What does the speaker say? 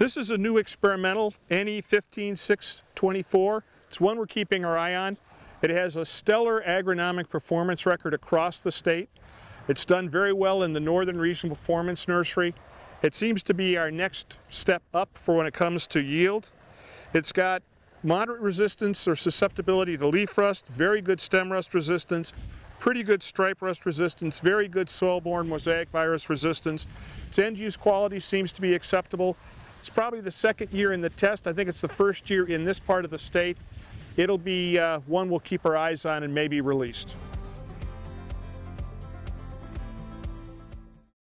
This is a new experimental NE15624. It's one we're keeping our eye on. It has a stellar agronomic performance record across the state. It's done very well in the Northern Regional Performance Nursery. It seems to be our next step up for when it comes to yield. It's got moderate resistance or susceptibility to leaf rust, very good stem rust resistance, pretty good stripe rust resistance, very good soil-borne mosaic virus resistance. Its end-use quality seems to be acceptable. It's probably the second year in the test. I think it's the first year in this part of the state. It'll be uh, one we'll keep our eyes on and maybe released.